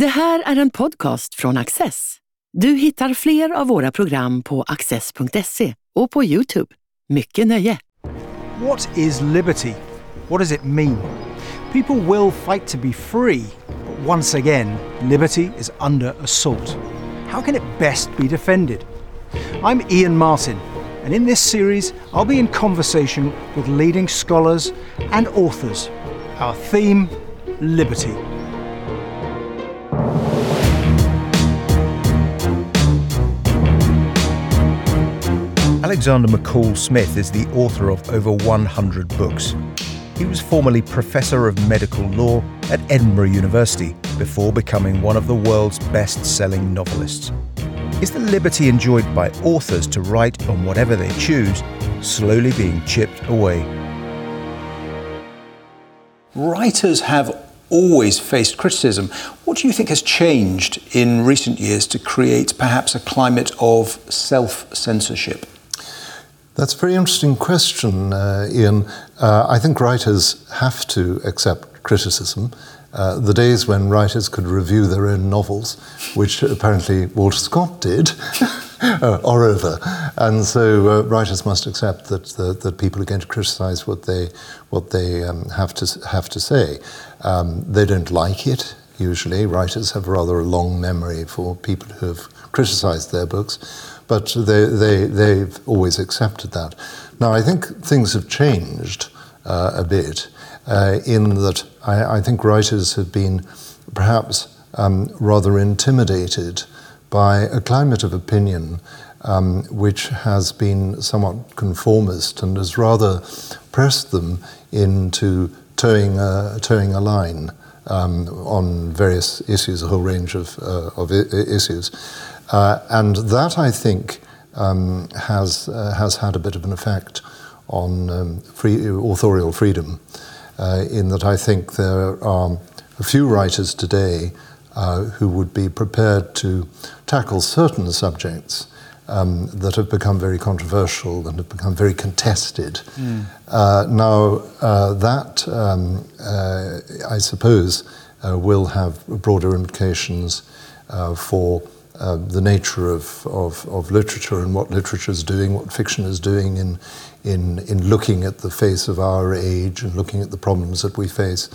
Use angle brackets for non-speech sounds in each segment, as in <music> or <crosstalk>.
Det här är en podcast från Axess. Du hittar fler av våra program på axess.se och på Youtube. Mycket nöje! What is liberty? What does it mean? People will fight to be free, but once again, liberty is under assault. How can it best be defended? I'm Iain Martin, and in this series, I'll be in conversation with leading scholars and authors. Our theme liberty. Alexander McCall Smith is the author of over 100 books. He was formerly Professor of Medical Law at Edinburgh University before becoming one of the world's best selling novelists. Is the liberty enjoyed by authors to write on whatever they choose slowly being chipped away? Writers have always faced criticism. What do you think has changed in recent years to create perhaps a climate of self censorship? That's a very interesting question, uh, Iain. Uh, I think writers have to accept criticism. Uh, the days when writers could review their own novels, which apparently Walter Scott did, <laughs> are over. And so uh, writers must accept that, that, that people are going to criticize what they, what they um, have, to, have to say. Um, they don't like it, usually. Writers have rather a long memory for people who have criticized their books but they, they, they've always accepted that. Now, I think things have changed uh, a bit uh, in that I, I, think writers have been perhaps um, rather intimidated by a climate of opinion um, which has been somewhat conformist and has rather pressed them into towing a, towing a line um, on various issues, a whole range of, uh, of I- issues. Uh, and that, I think, um, has, uh, has had a bit of an effect on um, free, authorial freedom, uh, in that I think there are a few writers today uh, who would be prepared to tackle certain subjects um, that have become very controversial and have become very contested. Mm. Uh, now, uh, that, um, I suppose, will have broader implications for uh, the nature of, of, of, literature and what literature is doing, what fiction is doing in, in, in looking at the face of our age and looking at the problems that we face.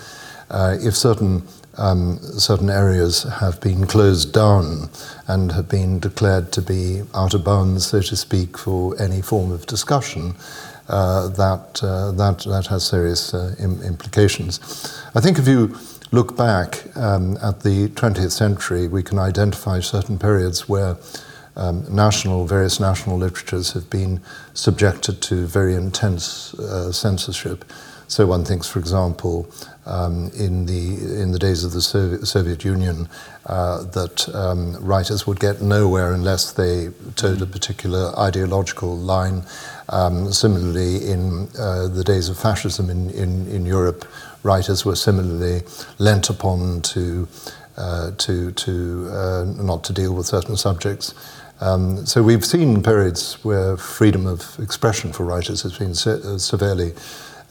Uh, if certain, um, certain areas have been closed down and have been declared to be out of bounds, so to speak, for any form of discussion, uh, that, uh, that, that has serious uh, Im- implications. I think if you look back um, at the 20th century, we can identify certain periods where um, national, various national literatures have been subjected to very intense uh, censorship. So one thinks, for example, um, in the in the days of the Soviet, Union, uh, that um, writers would get nowhere unless they towed a particular ideological line. Um, similarly, in uh, the days of fascism in, in, in Europe, writers were similarly lent upon to, uh, to, to uh, not to deal with certain subjects. Um, so we've seen periods where freedom of expression for writers has been se- uh, severely,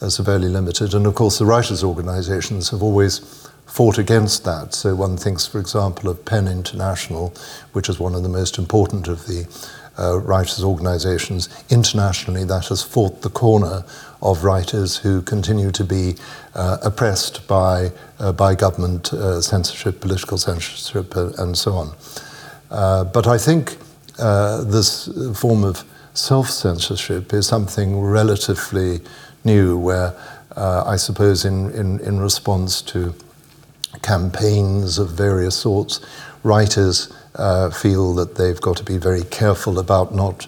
uh, severely limited, and of course the writers' organisations have always fought against that. So one thinks, for example, of PEN International, which is one of the most important of the uh, writers' organisations internationally that has fought the corner of writers who continue to be uh, oppressed by, uh, by government uh, censorship, political censorship, uh, and so on. Uh, but I think this form of self censorship is something relatively new, where I suppose in, in, in response to campaigns of various sorts, writers feel that they've got to be very careful about not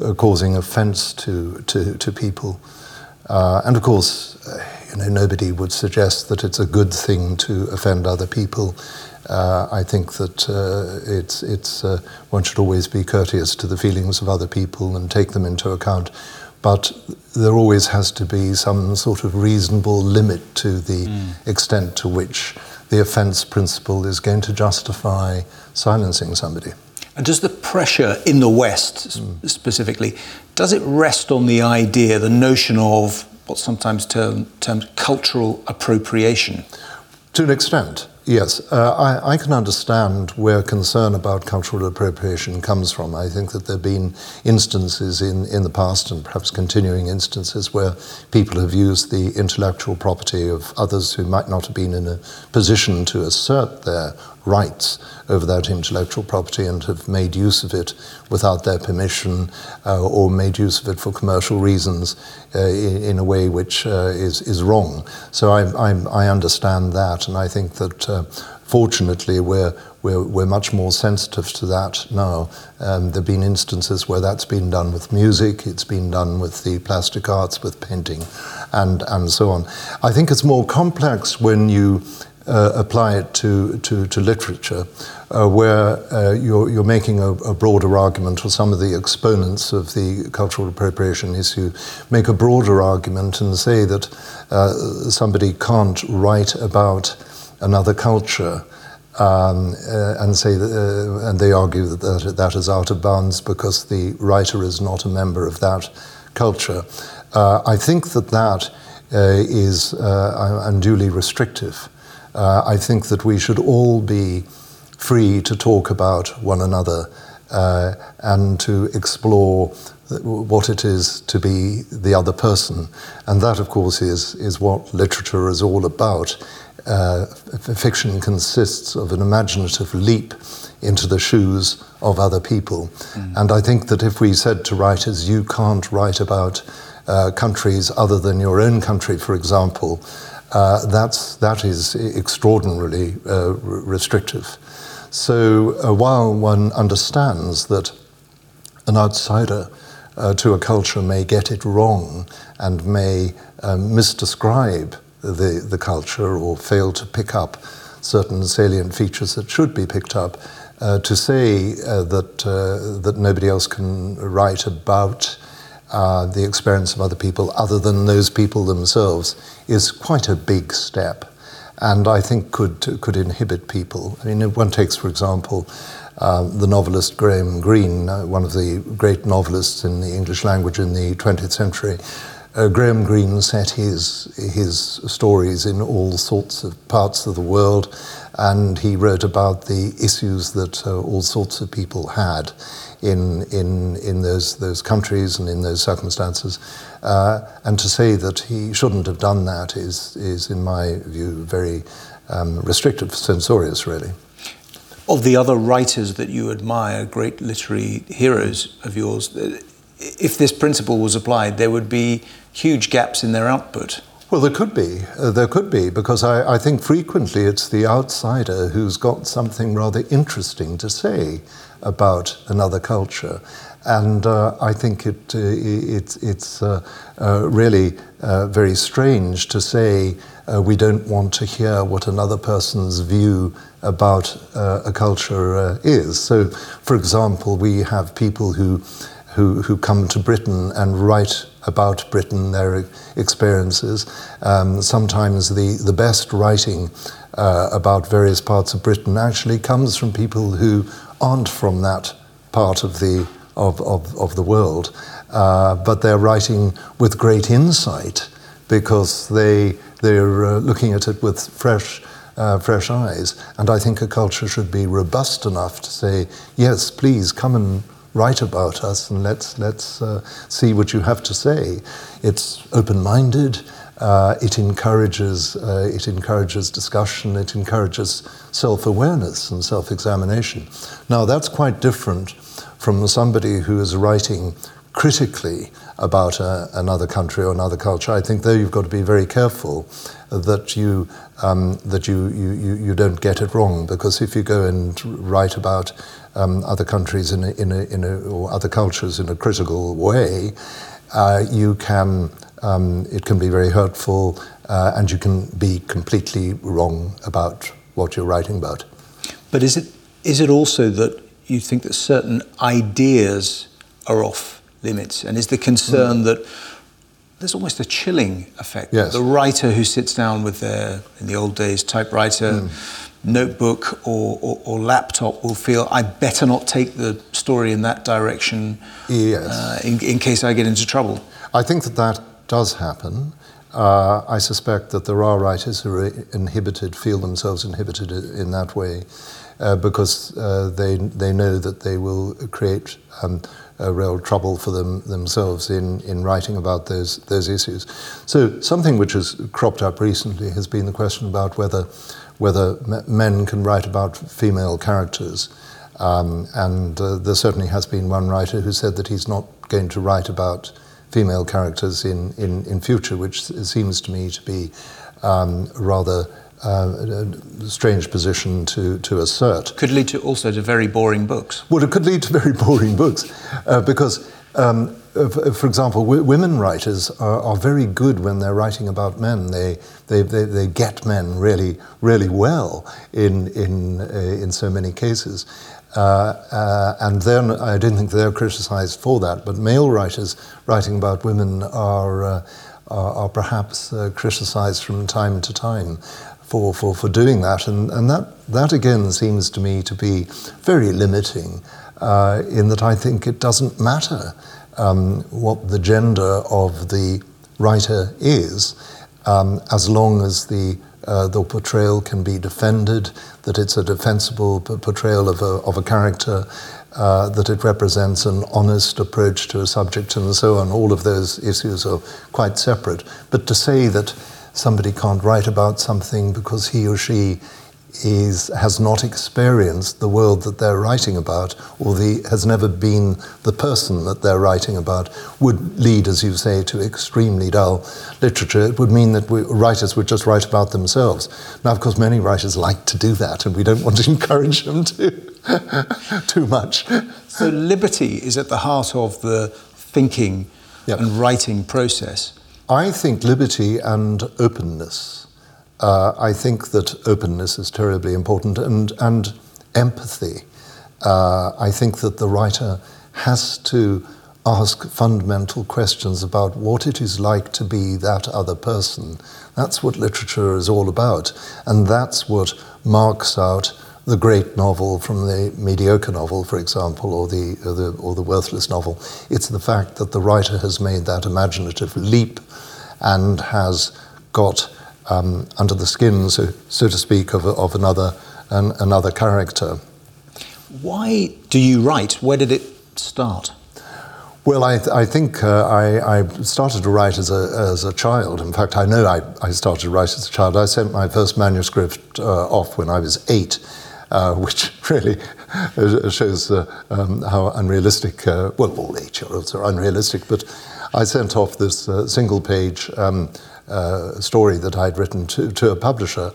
uh, causing offence to, to, to people. Uh, and of course, uh, you know, nobody would suggest that it's a good thing to offend other people. Uh, I think that uh, it's, it's, one should always be courteous to the feelings of other people and take them into account. But there always has to be some sort of reasonable limit to the mm. extent to which the offence principle is going to justify silencing somebody. And does the pressure in the West mm. specifically, does it rest on the idea, the notion of what's sometimes term, termed cultural appropriation? To an extent, Yes, uh, I, I, can understand where concern about cultural appropriation comes from. I think that there have been instances in, in the past, and perhaps continuing instances, where people have used the intellectual property of others who might not have been in a position to assert their rights over that intellectual property and have made use of it without their permission uh, or made use of it for commercial reasons uh, in, in, a way which uh, is, is wrong. So I, I, I, understand that, and I think that uh, fortunately we're, we're, we're much more sensitive to that now. Um, there have been instances where that's been done with music, it's been done with the plastic arts, with painting, and, and so on. I think it's more complex when you uh, apply it to, to, to literature, uh, where uh, you're, you're making a, a, broader argument, or some of the exponents of the cultural appropriation issue make a broader argument and say that uh, somebody can't write about another culture. Um, uh, and say that, uh, and they argue that, that that is out of bounds because the writer is not a member of that culture. I think that that is unduly restrictive. Uh, I think that we should all be free to talk about one another uh, and to explore what it is to be the other person. And that, of course, is, is what literature is all about. Uh, fiction consists of an imaginative leap into the shoes of other people. Mm. And I think that if we said to writers, you can't write about uh, countries other than your own country, for example, uh, that's, that is extraordinarily uh, restrictive. So uh, while one understands that an outsider uh, to a culture may get it wrong and may um, misdescribe the, the culture or fail to pick up certain salient features that should be picked up, uh, to say uh, that, that nobody else can write about uh, the experience of other people other than those people themselves is quite a big step and I think could, could inhibit people. I mean, if one takes, for example, uh, the novelist Graham Greene, uh, one of the great novelists in the English language in the 20th century, uh, Graham Greene set his, his stories in all sorts of parts of the world, and he wrote about the issues that uh, all sorts of people had in, in, in those, those countries and in those circumstances. Uh, and to say that he shouldn't have done that is, is in my view, very um, restrictive, censorious, really. Of the other writers that you admire, great literary heroes of yours, uh, if this principle was applied, there would be huge gaps in their output. Well, there could be. Uh, there could be, because I, I, think frequently it's the outsider who's got something rather interesting to say about another culture. And uh, I think it, uh, it it's uh, uh, really uh, very strange to say we don't want to hear what another person's view about a culture is. So, for example, we have people who who, who come to Britain and write about Britain, their experiences. Um, sometimes the, the best writing uh, about various parts of Britain actually comes from people who aren't from that part of the, of, of, of the world, uh, but they're writing with great insight because they, they're uh, looking at it with fresh, uh, fresh eyes. And I think a culture should be robust enough to say, yes, please come and write about us and let's, let's uh, see what you have to say. It's open minded. Uh, it encourages uh, it encourages discussion. It encourages self-awareness and self-examination. Now that's quite different from somebody who is writing critically about a, another country or another culture. I think there you've got to be very careful that you um, that you, you, you don't get it wrong because if you go and write about um, other countries in a, in, a, in a, or other cultures in a critical way, uh, you can um, it can be very hurtful, uh, and you can be completely wrong about what you're writing about. But is it is it also that you think that certain ideas are off limits, and is the concern mm. that there's almost a chilling effect. Yes. The writer who sits down with their, in the old days, typewriter, mm. notebook, or, or, or, laptop will feel, I better not take the story in that direction yes. uh, in, in case I get into trouble. I think that that does happen. Uh, I suspect that there are writers who are inhibited, feel themselves inhibited in that way, uh, because uh, they they know that they will create um, a real trouble for them themselves in, in writing about those those issues. So something which has cropped up recently has been the question about whether whether men can write about female characters. Um, and uh, there certainly has been one writer who said that he's not going to write about female characters in, in, in future, which seems to me to be um, rather uh, a strange position to, to assert. Could lead to also to very boring books. Well, it could lead to very boring books uh, because, um, for example, women writers are, are, very good when they're writing about men. They, they, they, they get men really, really well in, in, uh, in so many cases. Uh, uh, and then I don't think they're criticized for that, but male writers writing about women are, uh, are, are, perhaps uh, criticized from time to time for, for, for doing that. And, and that, that again seems to me to be very limiting uh, in that I think it doesn't matter um, what the gender of the writer is um, as long as the uh, the portrayal can be defended, that it's a defensible portrayal of a, of a character, uh, that it represents an honest approach to a subject, and so on. All of those issues are quite separate. But to say that somebody can't write about something because he or she is, has not experienced the world that they're writing about or the, has never been the person that they're writing about would lead, as you say, to extremely dull literature. It would mean that we, writers would just write about themselves. Now, of course, many writers like to do that, and we don't want to <laughs> encourage them to <laughs> too much. So, liberty is at the heart of the thinking yep. and writing process. I think liberty and openness uh, I think that openness is terribly important and, and empathy. Uh, I think that the writer has to ask fundamental questions about what it is like to be that other person. That's what literature is all about. And that's what marks out the great novel from the mediocre novel, for example, or the, or the, or the worthless novel. It's the fact that the writer has made that imaginative leap and has got um, under the skin, so, so to speak, of, of another, an, another character. Why do you write? Where did it start? Well, I, th- I think uh, I, I, started to write as a, as a child. In fact, I know I, I started to write as a child. I sent my first manuscript uh, off when I was eight, uh, which <laughs> really shows uh, um, how unrealistic, uh, well, all eight year olds are unrealistic, but I sent off this uh, single page um, uh, story that I'd written to, to a publisher.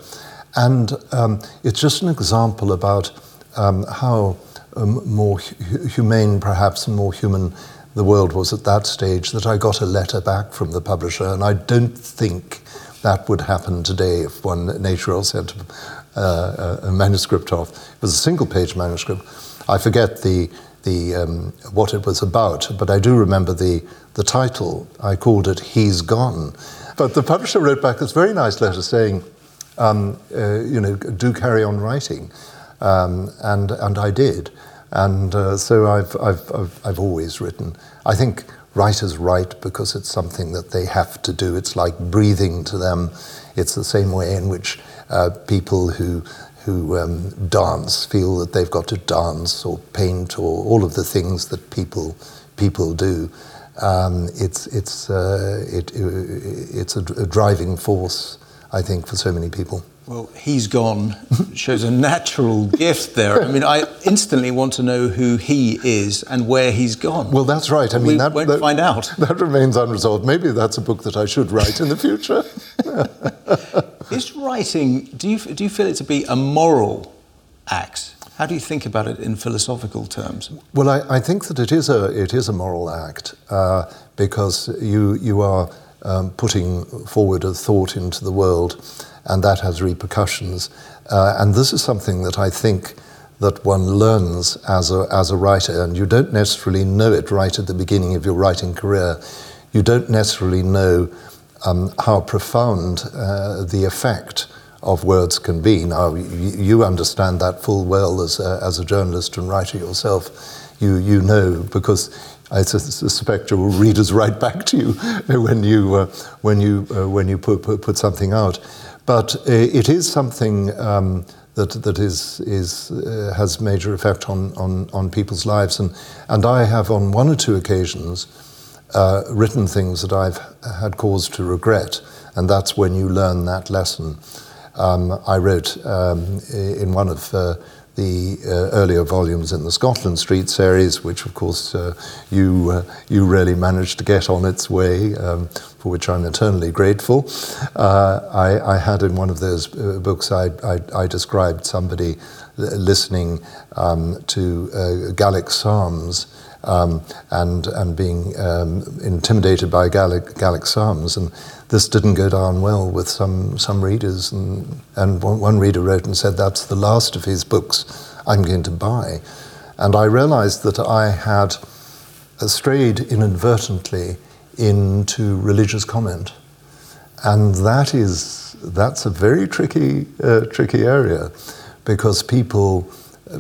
And um, it's just an example about um, how um, more hu- humane, perhaps, and more human the world was at that stage that I got a letter back from the publisher. And I don't think that would happen today if one Nature sent uh, a manuscript off. It was a single page manuscript. I forget the, the, um, what it was about, but I do remember the, the title. I called it He's Gone. But the publisher wrote back this very nice letter saying, um, uh, you know, do carry on writing. Um, and, and I did. And uh, so I've, I've, I've, I've, always written. I think writers write because it's something that they have to do. It's like breathing to them. It's the same way in which uh, people who, who um, dance feel that they've got to dance or paint or all of the things that people, people do um, it's it's uh, it, it's a, a, driving force, I think, for so many people. Well, he's gone <laughs> shows a natural gift there. I mean, I instantly want to know who he is and where he's gone. Well, that's right. I mean, we that, won't that, find out. <laughs> That remains unresolved. Maybe that's a book that I should write in the future. <laughs> is writing? Do you do you feel it to be a moral act? How do you think about it in philosophical terms? Well, I, I think that it is a, it is a moral act uh, because you, you are um, putting forward a thought into the world and that has repercussions. Uh, and this is something that I think that one learns as a, as a writer, and you don't necessarily know it right at the beginning of your writing career. You don't necessarily know um, how profound uh, the effect of words can be. Now, you, understand that full well as a, as a journalist and writer yourself. You, you know because I suspect your readers write back to you <laughs> when you uh, when you uh, when you put, put, put something out. But uh, it is something um, that that is is uh, has major effect on, on on people's lives, and and I have on one or two occasions uh, written things that I've had cause to regret, and that's when you learn that lesson. Um, I wrote um, in one of uh, the uh, earlier volumes in the Scotland Street series, which of course uh, you uh, you really managed to get on its way, um, for which I'm eternally grateful. Uh, I, I, had in one of those uh, books I, I, I, described somebody listening um, to Gaelic psalms. Um, and and being um, intimidated by Gaelic, Gaelic psalms, and this didn't go down well with some, some readers. And, and one, one reader wrote and said, That's the last of his books I'm going to buy. And I realized that I had strayed inadvertently into religious comment. And that is, that's a very tricky, uh, tricky area because people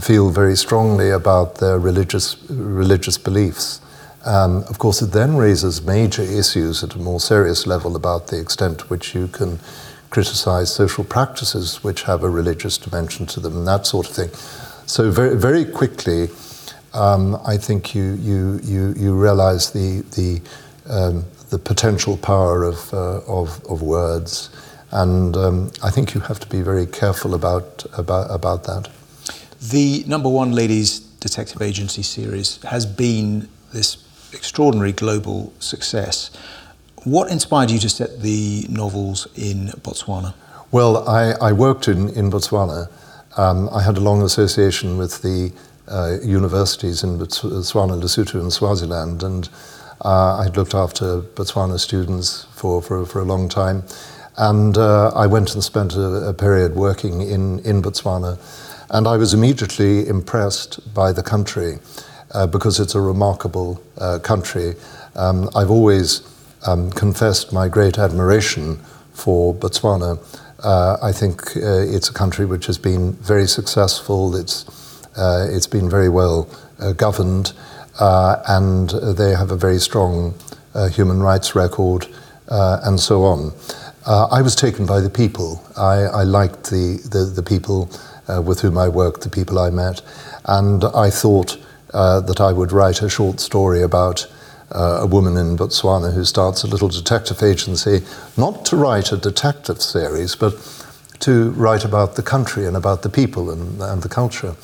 feel very strongly about their religious, religious beliefs. Um, of course, it then raises major issues at a more serious level about the extent to which you can criticize social practices which have a religious dimension to them and that sort of thing. So very, very quickly, um, I think you, you, you, you realize the, the, um, the potential power of, uh, of, of words. And um, I think you have to be very careful about, about, about that. The number one ladies detective agency series has been this extraordinary global success. What inspired you to set the novels in Botswana? Well, I, I worked in, in Botswana. Um, I had a long association with the uh, universities in Botswana, Lesotho, and Swaziland, and uh, I'd looked after Botswana students for, for, for a long time. And uh, I went and spent a, a period working in, in Botswana, and I was immediately impressed by the country uh, because it's a remarkable uh, country. Um, I've always um, confessed my great admiration for Botswana. Uh, I think uh, it's a country which has been very successful. It's uh, it's been very well uh, governed, and they have a very strong human rights record, and so on. I was taken by the people. I, I liked the, the, the people with whom I worked, the people I met, and I thought uh, that I would write a short story about uh, a woman in Botswana who starts a little detective agency, not to write a detective series, but to write about the country and about the people and, and the culture.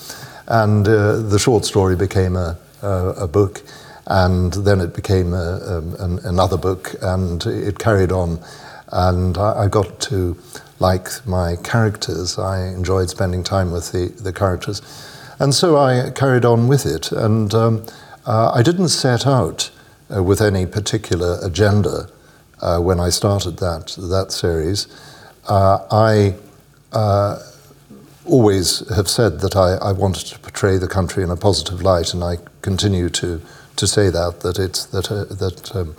And uh, the short story became a, a, a, book, and then it became a, an, another book, and it carried on. And I, I got to like my characters. I enjoyed spending time with the, the characters. And so I carried on with it. And um, uh, I didn't set out uh, with any particular agenda uh, when I started that, that series. Uh, I uh, always have said that I, I, wanted to portray the country in a positive light, and I continue to, to say that, that, it's, that, uh, that um,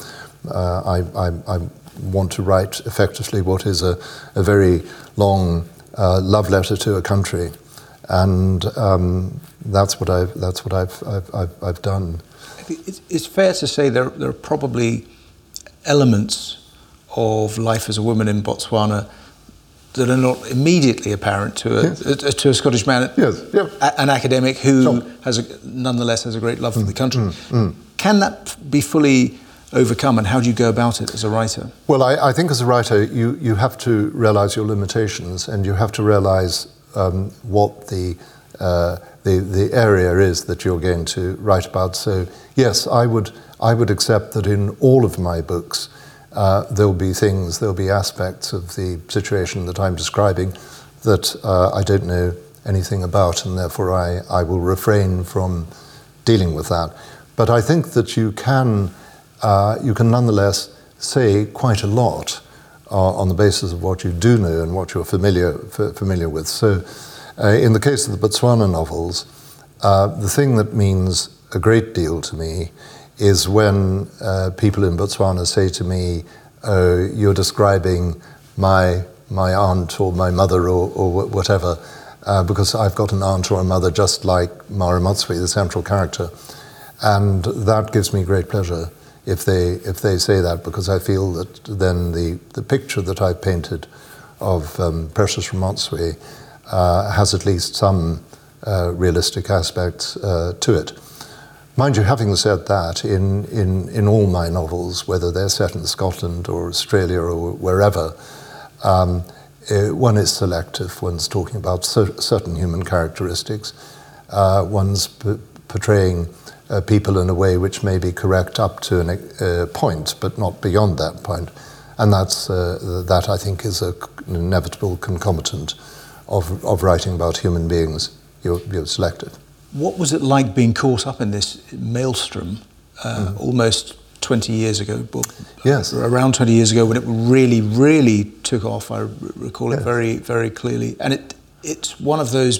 I, I, I, want to write effectively what is a, a very long love letter to a country and um, that's what I've that's what I've I've, I've, I've done. It's fair to say there there are probably elements of life as a woman in Botswana that are not immediately apparent to a, yes. a to a Scottish man, yes. a, an academic who sure. has a, nonetheless has a great love mm. for the country. Mm. Mm. Can that be fully overcome, and how do you go about it as a writer? Well, I, I think as a writer, you, you have to realize your limitations, and you have to realize um, what the, uh, the, the area is that you're going to write about. So yes, I would, I would accept that in all of my books uh, there'll be things, there'll be aspects of the situation that I'm describing that uh, I don't know anything about, and therefore I, I will refrain from dealing with that. But I think that you can, uh, you can nonetheless say quite a lot on the basis of what you do know and what you're familiar, f- familiar with. So, uh, in the case of the Botswana novels, uh, the thing that means a great deal to me is when uh, people in Botswana say to me, oh, You're describing my, my aunt or my mother or, or whatever, uh, because I've got an aunt or a mother just like Mma Ramotswe, the central character. And that gives me great pleasure if they, if they say that, because I feel that then the, the picture that I painted of um, Precious Ramotswe uh, has at least some uh, realistic aspects uh, to it. Mind you, having said that, in, in, in all my novels, whether they're set in Scotland or Australia or wherever, um, uh, one is selective. One's talking about cer- certain human characteristics. Uh, one's portraying uh, people in a way which may be correct up to a uh, point, but not beyond that point. And that's, uh, that, I think, is an inevitable concomitant of, of writing about human beings. You're, you're selective. What was it like being caught up in this maelstrom uh, mm. almost 20 years ago? Yes. Around 20 years ago when it really, really took off. I recall yes. it very, very clearly. And it, it's one of those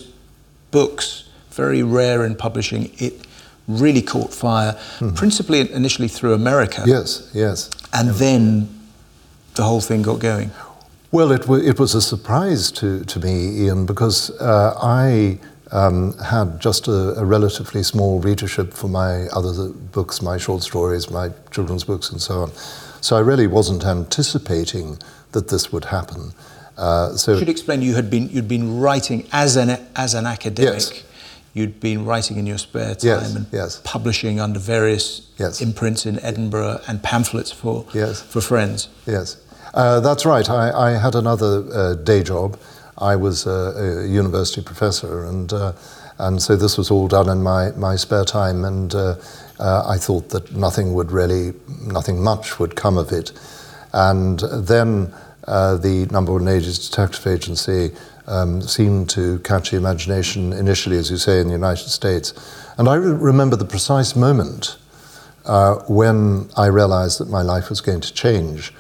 books, very rare in publishing. It really caught fire, mm. principally initially through America. Yes, yes. And yeah. then the whole thing got going. Well, it, w- it was a surprise to, to me, Iain, because uh, I um, had just a, a, relatively small readership for my other books, my short stories, my children's books, and so on. So I really wasn't anticipating that this would happen. Uh, so you should explain you had been you'd been writing as an as an academic. Yes. You'd been writing in your spare time yes, and yes. publishing under various yes. imprints in Edinburgh and pamphlets for for friends. Yes. Uh, that's right. I, I had another uh, day job. I was a, a university professor, and uh, and so this was all done in my, my spare time. And uh, uh, I thought that nothing would really, nothing much would come of it. And then uh, the number one ladies detective agency um, seemed to catch the imagination initially, as you say, in the United States. And I re- remember the precise moment when I realized that my life was going to change.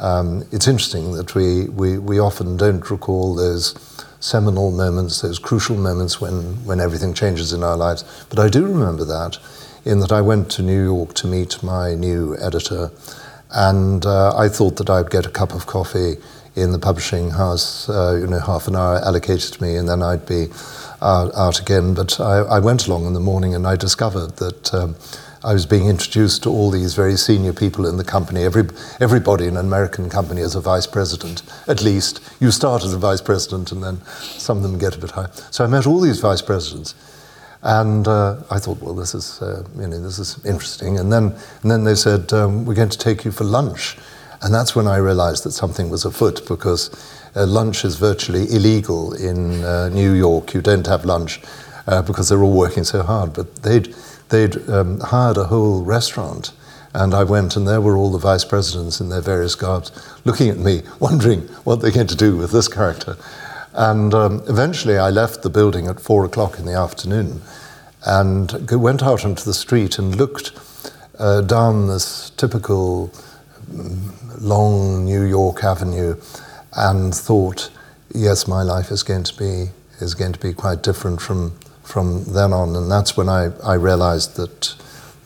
Um, it's interesting that we, we, we often don't recall those seminal moments, those crucial moments when, when everything changes in our lives. But I do remember that, in that I went to New York to meet my new editor, and uh, I thought that I'd get a cup of coffee in the publishing house, uh, you know, half an hour allocated to me, and then I'd be out, out again. But I, I, went along in the morning and I discovered that. Um, I was being introduced to all these very senior people in the company. Every, everybody in an American company is a vice president, at least. You start as a vice president and then some of them get a bit higher. So I met all these vice presidents. And uh, I thought, well, this is, uh, you know, this is interesting. And then, and then they said, um, we're going to take you for lunch. And that's when I realized that something was afoot because uh, lunch is virtually illegal in uh, New York. You don't have lunch uh, because they're all working so hard. But they'd, they'd um, hired a whole restaurant. And I went, and there were all the vice presidents in their various garbs looking at me, <laughs> wondering what they're going to do with this character. And um, eventually I left the building at four o'clock in the afternoon and went out onto the street and looked uh, down this typical mm, long New York avenue and thought, yes, my life is going to be, is going to be quite different from from then on, and that's when I, I realized that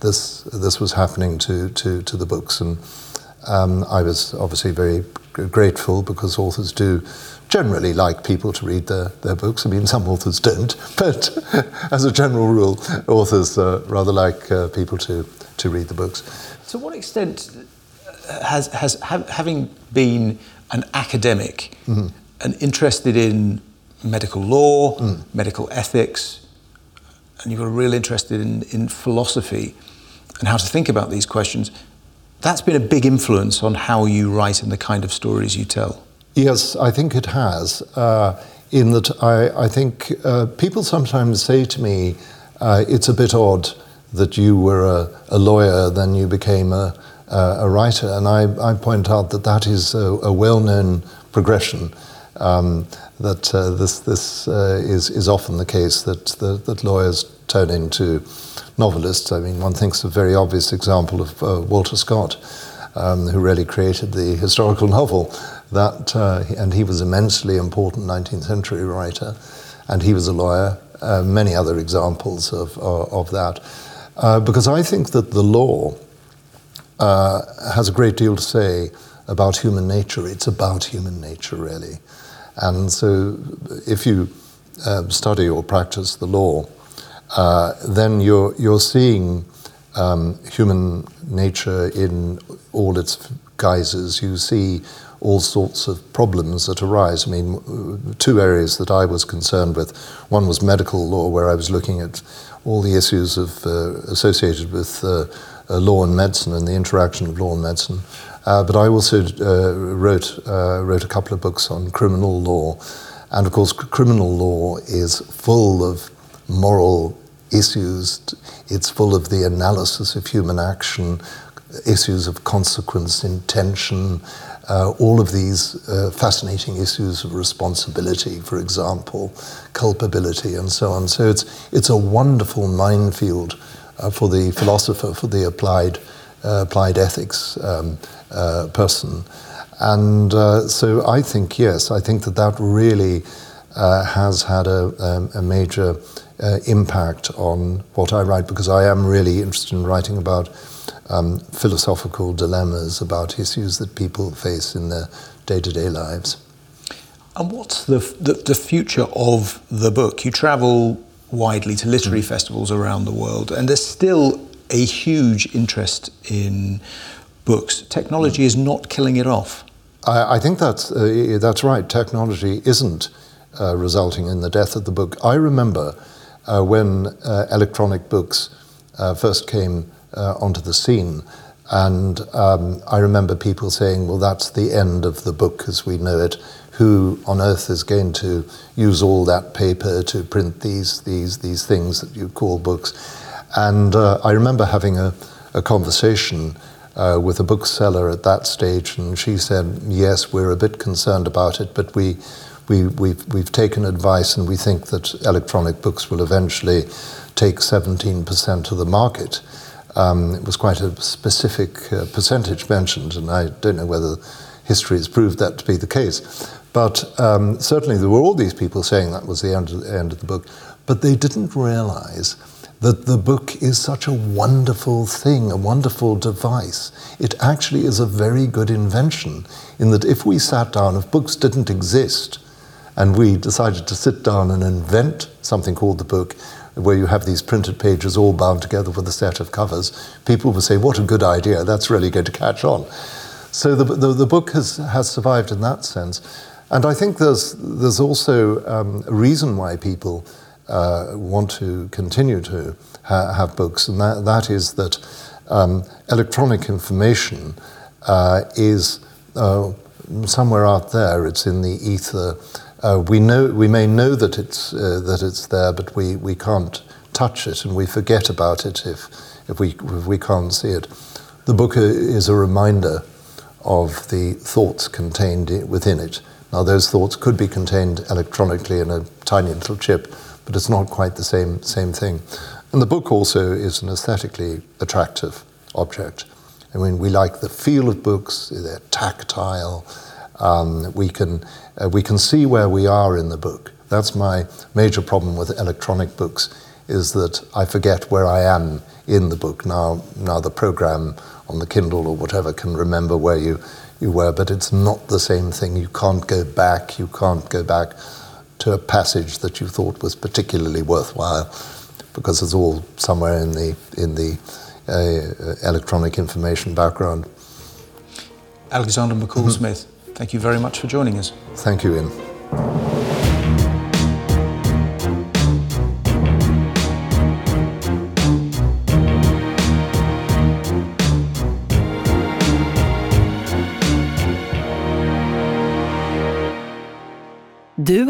this this was happening to to, to the books, and um, I was obviously very grateful because authors do generally like people to read their, their books. I mean, some authors don't, <laughs> but as a general rule, authors uh, rather like uh, people to, to read the books. To what extent has, has ha- having been an academic mm-hmm. and interested in medical law, mm. medical ethics, and got a real interest in, in philosophy and how to think about these questions, that's been a big influence on how you write and the kind of stories you tell. Yes, I think it has. Uh, in that, I, I think uh, people sometimes say to me, uh, it's a bit odd that you were a, a lawyer, then you became a, a writer. And I, I, point out that that is a, a well known progression. Um, that uh, this, this uh, is, is often the case that, the, that lawyers turn into novelists. I mean, one thinks of a very obvious example of uh, Walter Scott, um, who really created the historical novel. That, uh, and he was immensely important 19th century writer, and he was a lawyer. Uh, many other examples of, uh, of that. because I think that the law has a great deal to say about human nature. It's about human nature, really. And so, if you uh, study or practice the law, uh, then you're, you're seeing um, human nature in all its guises. You see all sorts of problems that arise. I mean, two areas that I was concerned with. One was medical law, where I was looking at all the issues of, uh, associated with uh, uh, law and medicine and the interaction of law and medicine. Uh, but I also uh, wrote, uh, wrote a couple of books on criminal law. And of course, criminal law is full of moral issues. It's full of the analysis of human action, issues of consequence, intention, uh, all of these uh, fascinating issues of responsibility, for example, culpability, and so on. So it's, it's a wonderful minefield uh, for the philosopher, for the applied, applied ethics um, uh, person. And uh, so I think, yes, I think that that really has had a, um, a major impact on what I write because I am really interested in writing about um, philosophical dilemmas about issues that people face in their day to day lives. And what's the, the, the, future of the book? You travel widely to literary mm. festivals around the world, and there's still a huge interest in books. Technology is not killing it off. I, I think that's, uh, that's right. Technology isn't uh, resulting in the death of the book. I remember uh, when uh, electronic books uh, first came uh, onto the scene. And um, I remember people saying, well, that's the end of the book as we know it. Who on earth is going to use all that paper to print these, these, these things that you call books? And uh, I remember having a, a conversation uh, with a bookseller at that stage, and she said, yes, we're a bit concerned about it, but we, we, we've, we've taken advice and we think that electronic books will eventually take 17% of the market. Um, it was quite a specific uh, percentage mentioned, and I don't know whether history has proved that to be the case. But um, certainly there were all these people saying that was the end of, the end of the book, but they didn't realize that the book is such a wonderful thing, a wonderful device. It actually is a very good invention in that if we sat down, if books didn't exist, and we decided to sit down and invent something called the book, where you have these printed pages all bound together with a set of covers, people would say, What a good idea, that's really going to catch on. So the, the, the book has, has survived in that sense. And I think there's, there's also um, a reason why people uh, want to continue to ha- have books, and that, that is that um, electronic information uh, is uh, somewhere out there, it's in the ether. Uh, we know we may know that it's uh, that it's there, but we, we can't touch it, and we forget about it if if we if we can't see it. The book is a reminder of the thoughts contained within it. Now, those thoughts could be contained electronically in a tiny little chip, but it's not quite the same same thing. And the book also is an aesthetically attractive object. I mean, we like the feel of books; they're tactile. Um, we can uh, we can see where we are in the book. That's my major problem with electronic books, is that I forget where I am in the book. Now, now the program on the Kindle or whatever can remember where you, you were, but it's not the same thing. You can't go back. You can't go back to a passage that you thought was particularly worthwhile because it's all somewhere in the, in the uh, electronic information background. Alexander McCall Smith. Thank you very much for joining us. Thank you, Iain.